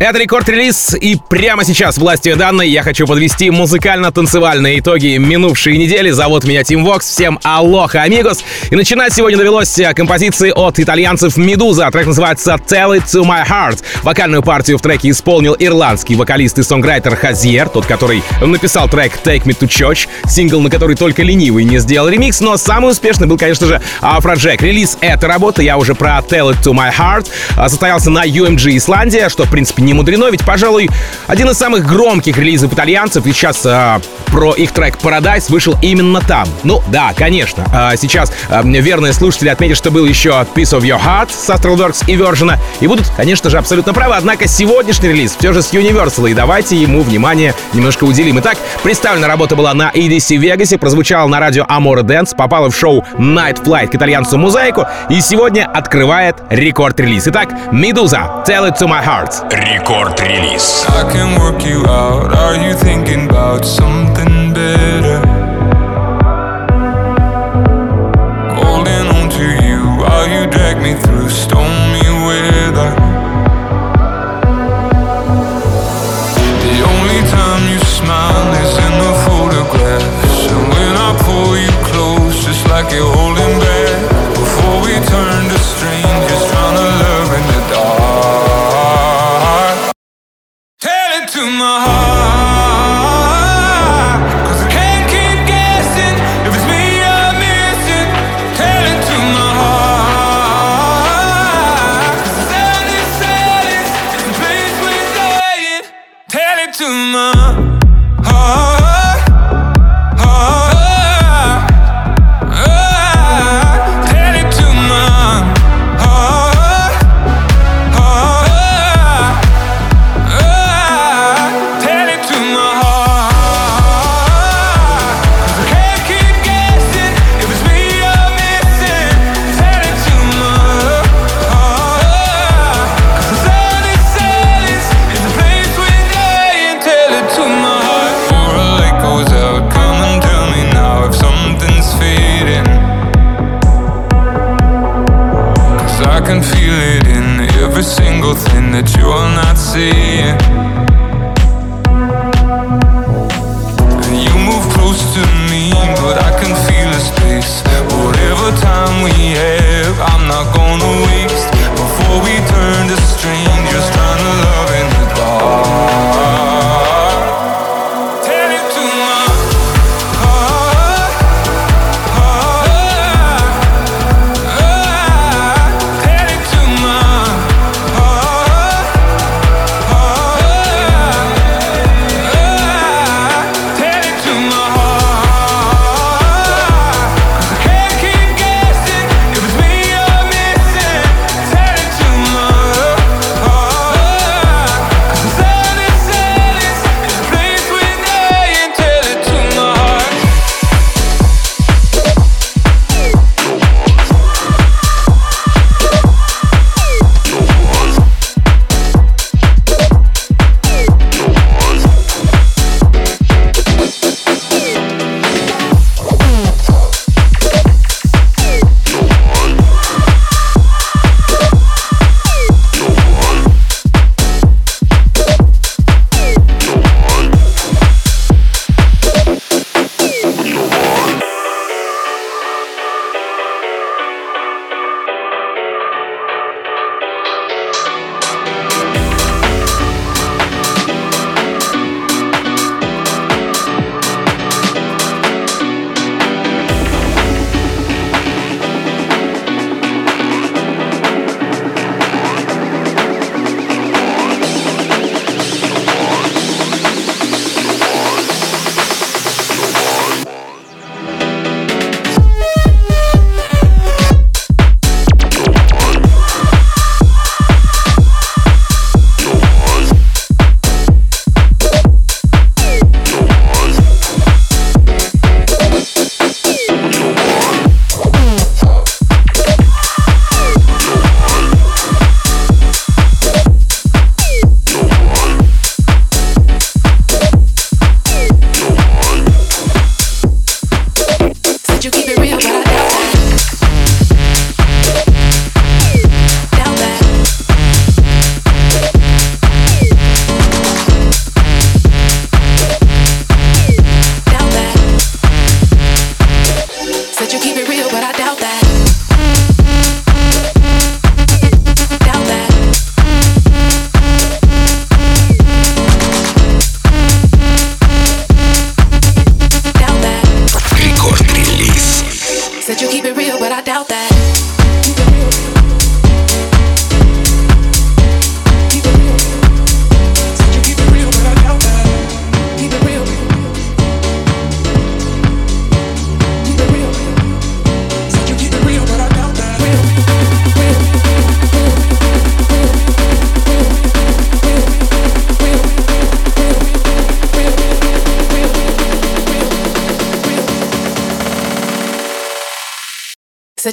Это Record Release, и прямо сейчас властью данной я хочу подвести музыкально-танцевальные итоги минувшей недели. Зовут меня Тим Вокс, всем алоха, amigos. И начинать сегодня довелось композиции от итальянцев Медуза. Трек называется Tell It To My Heart. Вокальную партию в треке исполнил ирландский вокалист и songwriter Hozier, тот, который написал трек Take Me To Church, сингл, на который только ленивый не сделал ремикс, но самый успешный был, конечно же, Afrojack. Релиз этой работы, я уже про Tell It To My Heart, состоялся на UMG Исландия, что, в принципе, не мудрено, ведь, пожалуй, один из самых громких релизов итальянцев, и сейчас а, про их трек Paradise вышел именно там. Ну, да, конечно. А, сейчас а, верные слушатели отметят, что был еще Piece of Your Heart с Astralworks и Virgin, и будут, конечно же, абсолютно правы, однако сегодняшний релиз все же с Universal, и давайте ему внимание немножко уделим. Итак, представлена работа была на EDC Vegas, прозвучала на радио Amore Dance, попала в шоу Night Flight к итальянцу Музаику, и сегодня открывает рекорд-релиз. Итак, Medusa, Tell It To My Heart. Рекорд-релиз. I can work you out. Are you thinking about something better? Holding on to you while you drag me through stormy weather. The only time you smile is in the photographs. And when I pull you close, just like you're My heart.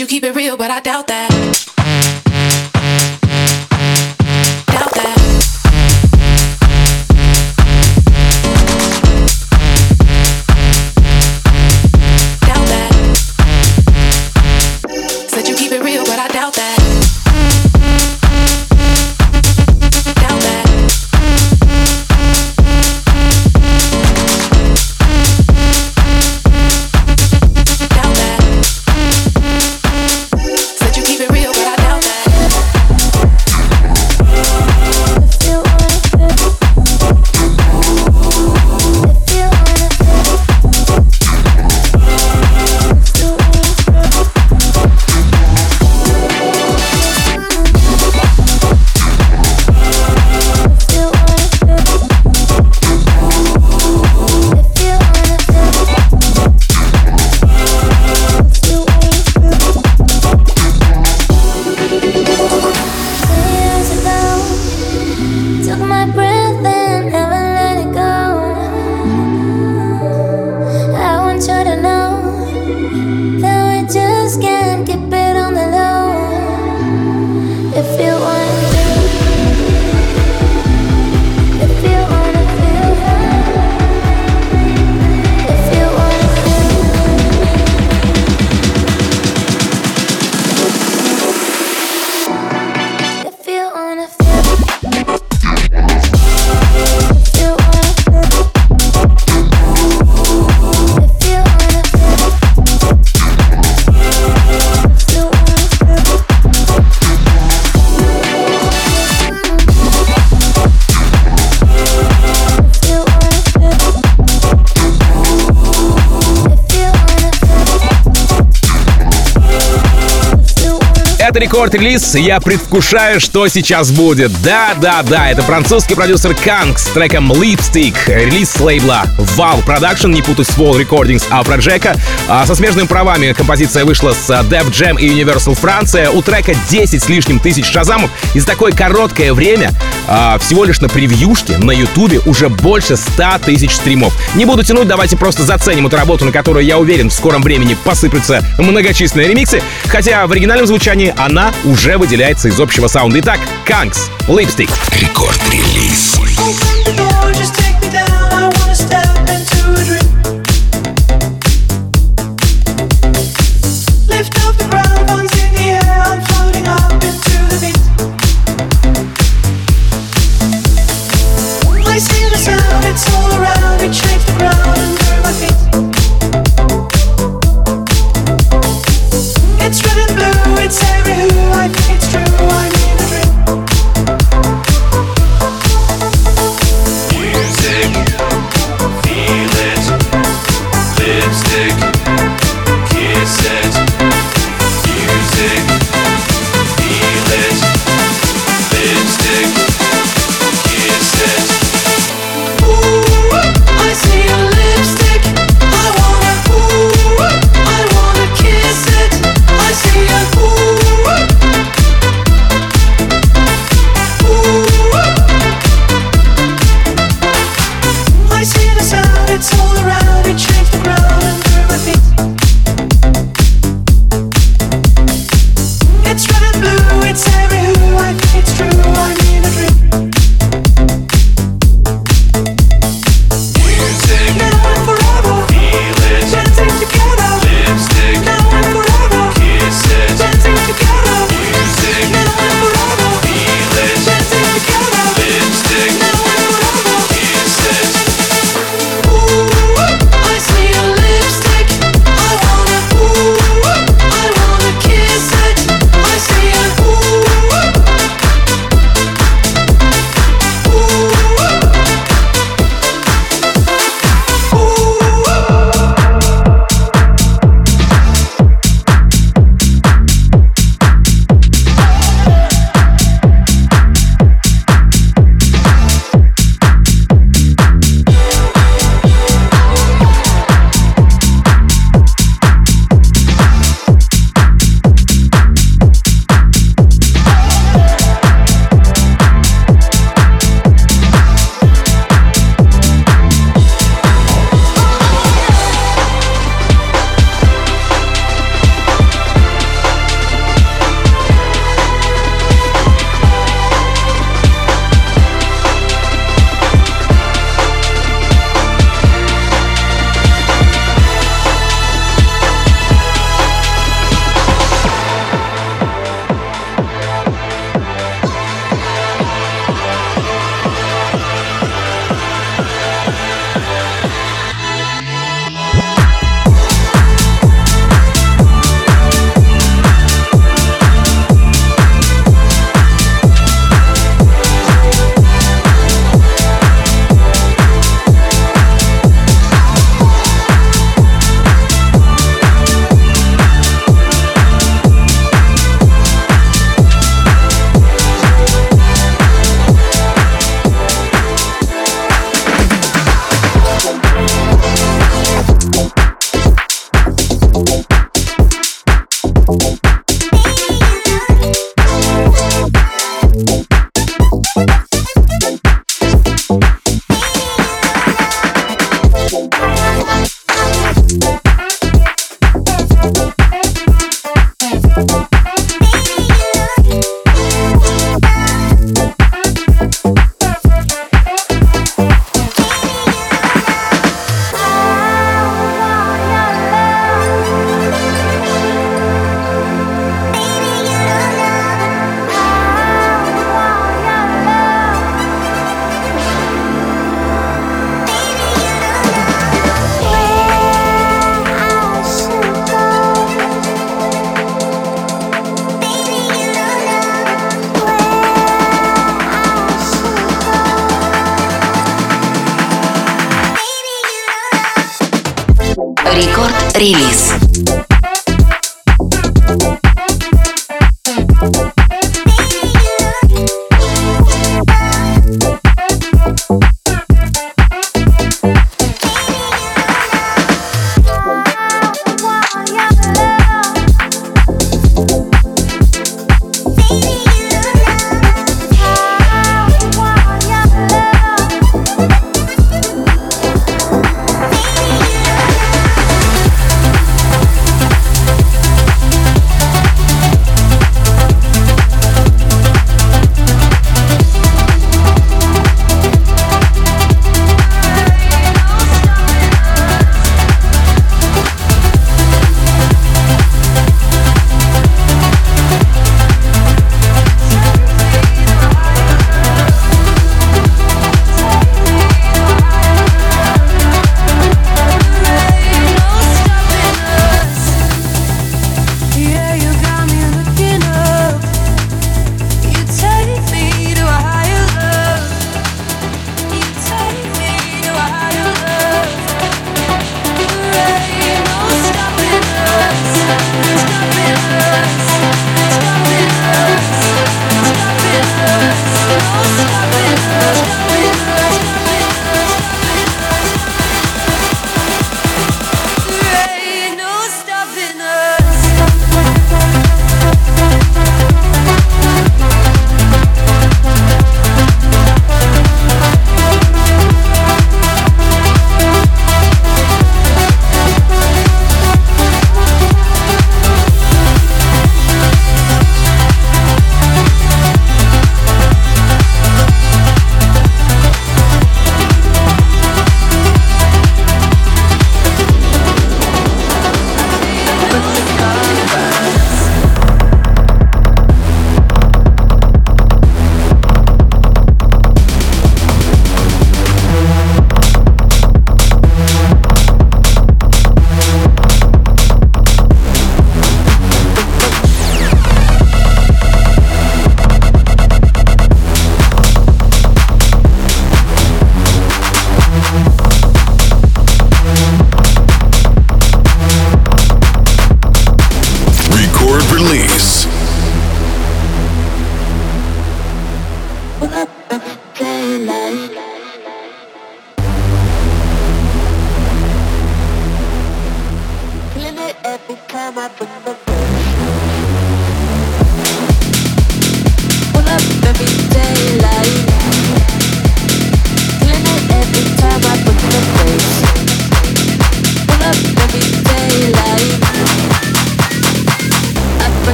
You keep it real, but I doubt that. Record Release, я предвкушаю, что сейчас будет. Да-да-да, это французский продюсер Kungs с треком Lipstick, релиз с лейбла Val Production, не путать с Wall Recordings Afrojack а. А, со смежными правами композиция вышла с а, Def Jam и Universal Франция. У трека 10 с лишним тысяч шазамов. И за такое короткое время, а, всего лишь на превьюшке, на ютубе уже больше 100 тысяч стримов. Не буду тянуть, давайте просто заценим эту работу, на которую, я уверен, в скором времени посыплются многочисленные ремиксы, хотя в оригинальном звучании она уже выделяется из общего саунда. Итак, Kungs, Lipstick. Рекорд-релиз. Open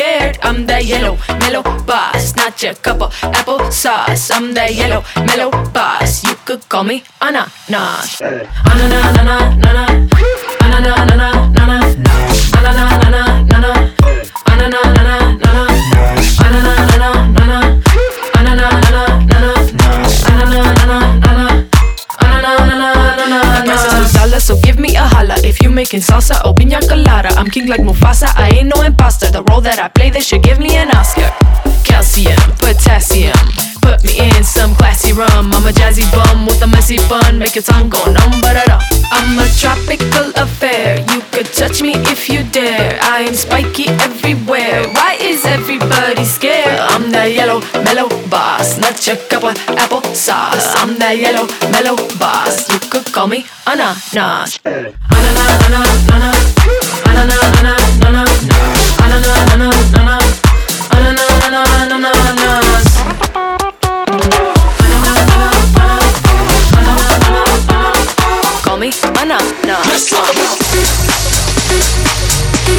scared? I'm that yellow, mellow boss, not your cup of apple sauce. I'm that yellow, mellow boss. You could call me ananas. Ananas, ananas, ananas. Ananas, ananas, ananas. Ananas, ananas, ananas. Ananas, ananas, ananas. Ananas, ananas, ananas. Ananas, ananas, ananas. Ananas, ananas, ananas. The price is two dollars, so give me If you making salsa or pina colada, I'm king like Mufasa. I ain't no imposter. The role that I play, they should give me an Oscar. Calcium, potassium, put me in some classy rum. I'm a jazzy bum with a messy bun, make your tongue go numb, but I'm a tropical affair. You could touch me if you dare. I am spiky everywhere. Why is everybody scared? I'm the yellow, mellow boss, not your cup of apple sauce. I'm the yellow, mellow boss. You could call me ananas. Ananas, ananas, ananas. Ananas, ananas, ananas. Ananas, ananas, ananas. Ananas, me. Mana, nah. Let's talk about.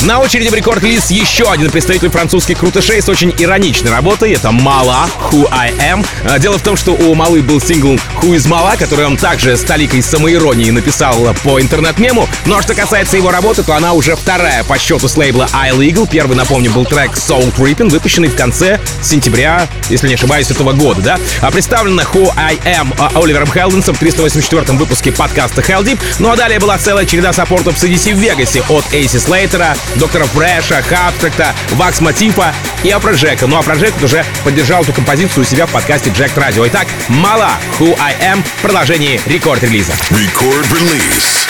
На очереди в рекорд-лист еще один представитель французских крутышей с очень ироничной работой. Это Мала, Who I Am. А, Дело в том, что у Малы был сингл Who is Мала, который он также с толикой самоиронии написал по интернет-мему. Ну а что касается его работы, то она уже вторая по счету с лейбла iLegal. Первый, напомню, был трек Soul Tripping, выпущенный в конце сентября, если не ошибаюсь, этого года, да? А представлена Who I Am а, Оливером Хелденсом в 384 выпуске подкаста Hell Deep. Ну а далее была целая череда саппортов в CDC в Вегасе от Эйси Слейтера, Доктора Фрэша, Хабстракта, Вакс Мотифа и Афрожека. Ну а Афрожек уже поддержал эту композицию у себя в подкасте Джек Радио. Итак, Мала, Who I Am в продолжении рекорд-релиза. Record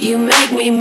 You make me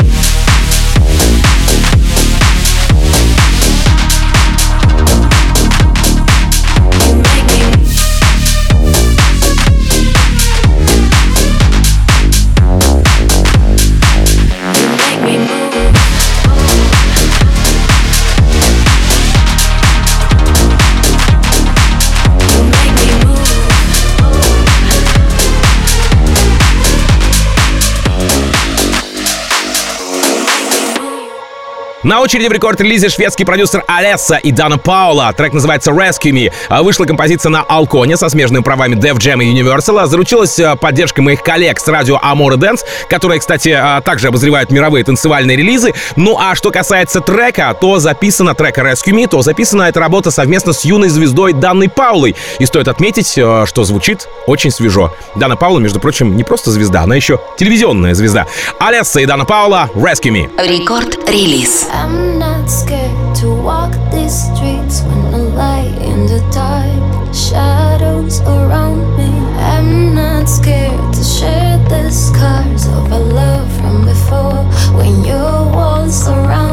На очереди в рекорд-релизе шведский продюсер Алесса и Дана Паула. Трек называется Rescue Me. А, вышла композиция на Алконе со смежными правами Def Jam и Universal. А, заручилась а, поддержкой моих коллег с радио Amor Dance, которые, кстати, также обозревают мировые танцевальные релизы. Ну а что касается трека, то записана трека Rescue Me, то записана эта работа совместно с юной звездой Данной Паулой. И стоит отметить, что звучит очень свежо. Дана Паула, между прочим, не просто звезда, она еще телевизионная звезда. Алесса и Дана Паула Rescue Me. Рекорд-релиз. I'm not scared to walk these streets when the light in the dark. Shadows around me. I'm not scared to share the scars of a love from before. When your walls around.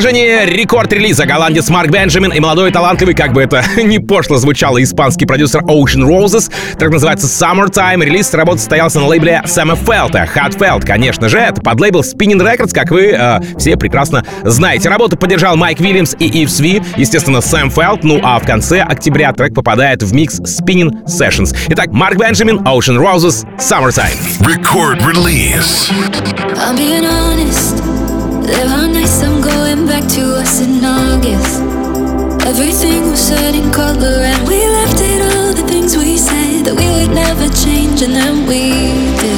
положении рекорд релиза голландец Марк Бенджамин и молодой талантливый, как бы это не пошло звучало, испанский продюсер Ocean Roses. Так называется Summertime. Релиз работы состоялся на лейбле Сэма Фелта. Хатфелд, конечно же, это под лейбл Spinning Records, как вы э, все прекрасно знаете. Работу поддержал Майк Вильямс и Ивс Ви, естественно, Сэм Фелт. Ну а в конце октября трек попадает в микс Spinning Sessions. Итак, Марк Бенджамин, Ocean Roses, Summertime. Record release. I'm being honest, there are nights back to us in August. Everything was set in color, and we left it all the things we said that we would never change, and then we did.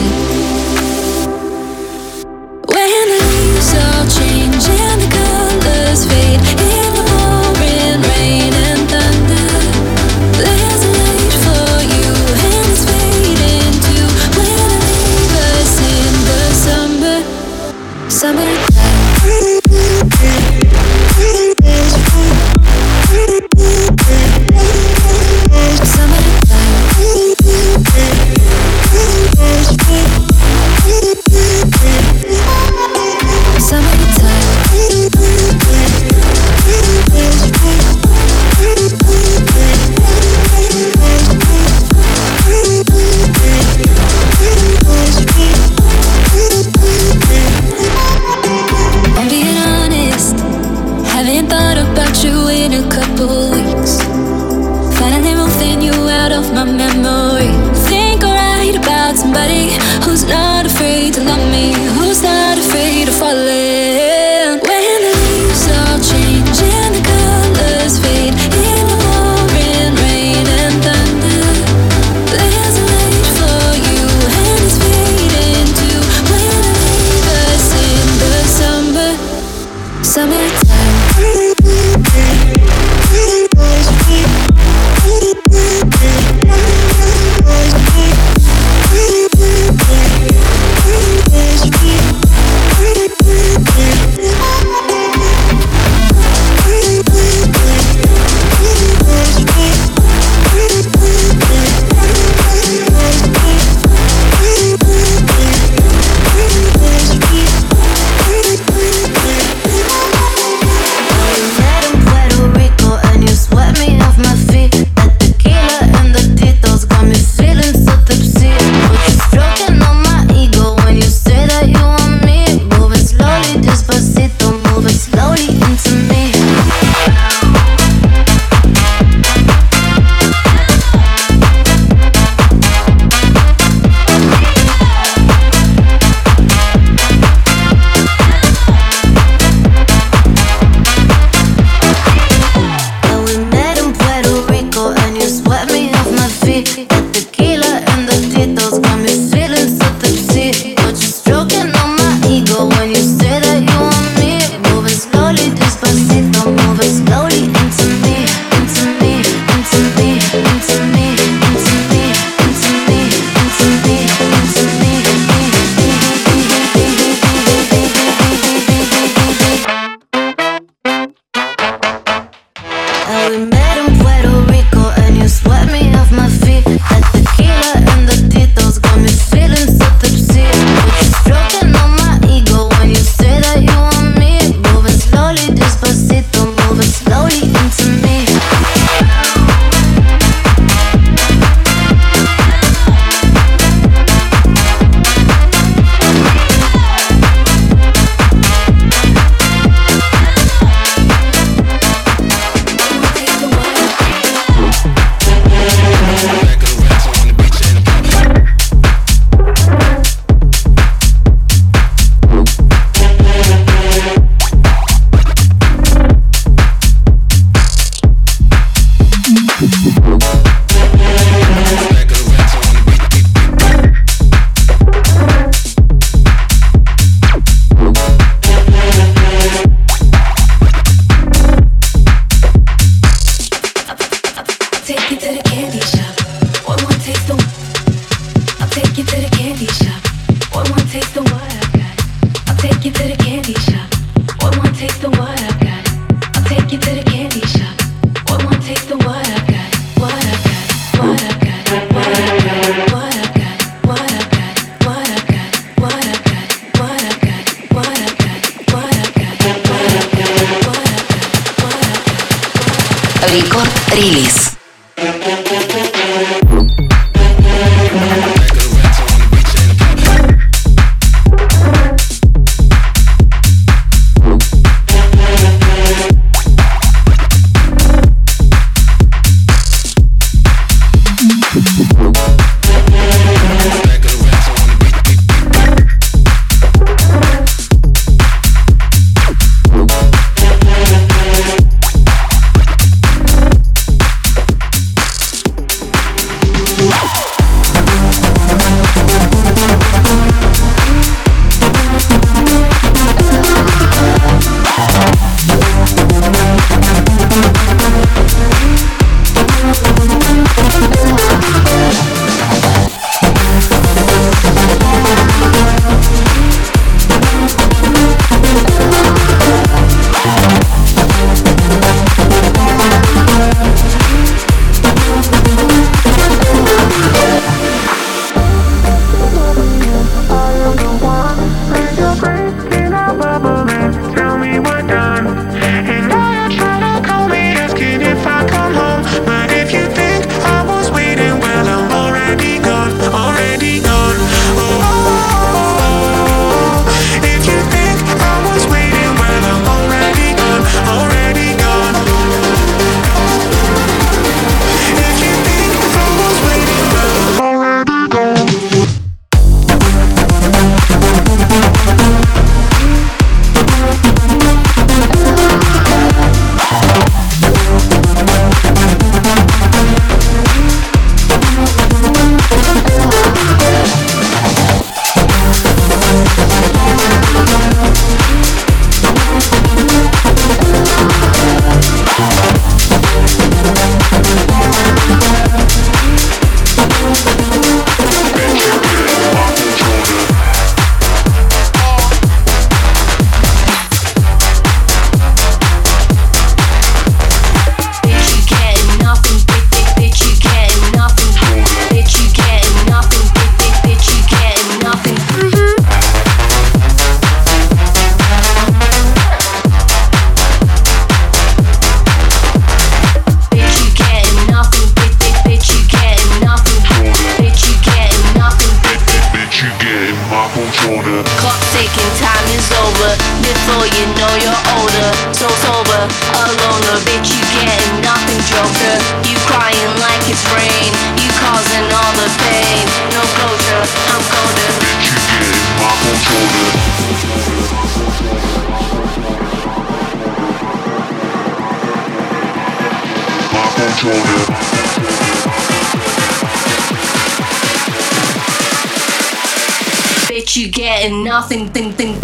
you get and nothing, thing, thing.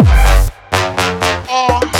Yeah.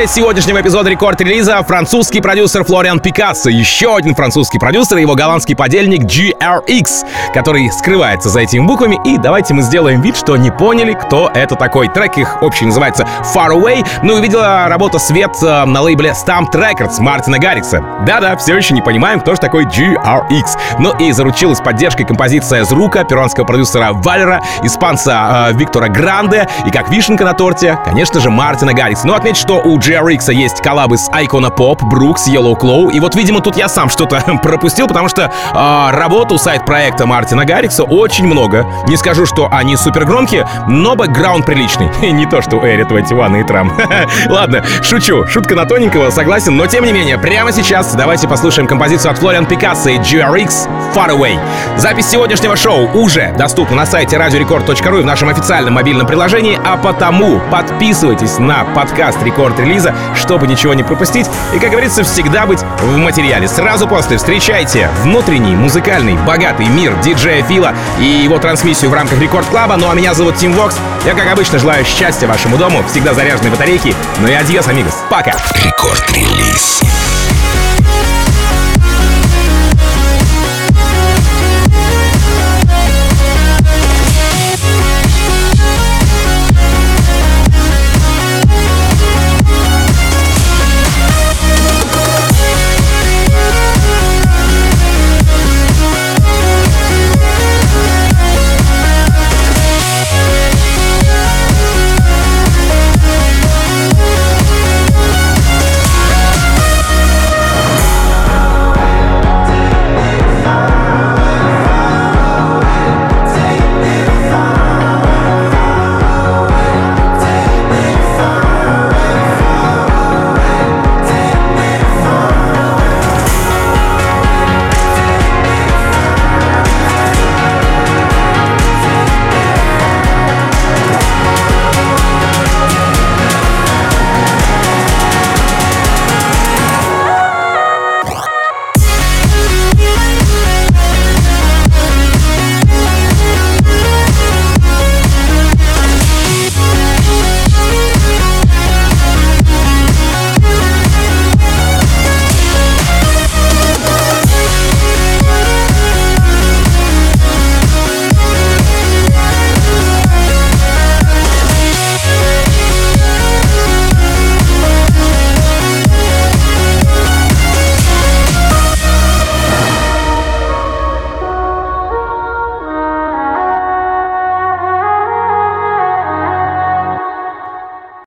Финале сегодняшнего эпизода рекорд-релиза французский продюсер Флориан Пикассо. Еще один французский продюсер и его голландский подельник GRX, который скрывается за этими буквами. И давайте мы сделаем вид, что не поняли, кто это такой. Трек их общий называется Far Away. Ну, увидела работа свет э, на лейбле Stamped Records Мартина Гаррикса. Да-да, все еще не понимаем, кто же такой GRX. Ну и заручилась поддержкой композиция Зрука, перуанского продюсера Валера, испанца э, Виктора Гранде и как вишенка на торте, конечно же, Мартина Гаррикса. Но отметь, что у GRX есть коллабы с Icona Pop, Brooks, Yellow Claw. И вот, видимо, тут я сам что-то пропустил, потому что э, работ у сайт-проекта Мартина Гаррикса очень много. Не скажу, что они супер громкие, но бэкграунд приличный. Не то, что у Эри 21 и Трам. Ладно, шучу. Шутка на тоненького, согласен, но тем не менее, прямо сейчас давайте послушаем композицию от Флориан Пикассо и GRX Far Away. Запись сегодняшнего шоу уже доступна на сайте radiorecord.ru и в нашем официальном мобильном приложении, а потому подписывайтесь на подкаст Рекорд Релиза, чтобы ничего не пропустить и, как говорится, всегда быть в материале. Сразу после встречайте внутренний, музыкальный, богатый мир диджея Фила и его трансмиссию в рамках Record Club а. Ну а меня зовут Тим Вокс. Я, как обычно, желаю счастья вашему дому, всегда заряженной батарейки. Ну и adiós, amigos. Пока! Record Release.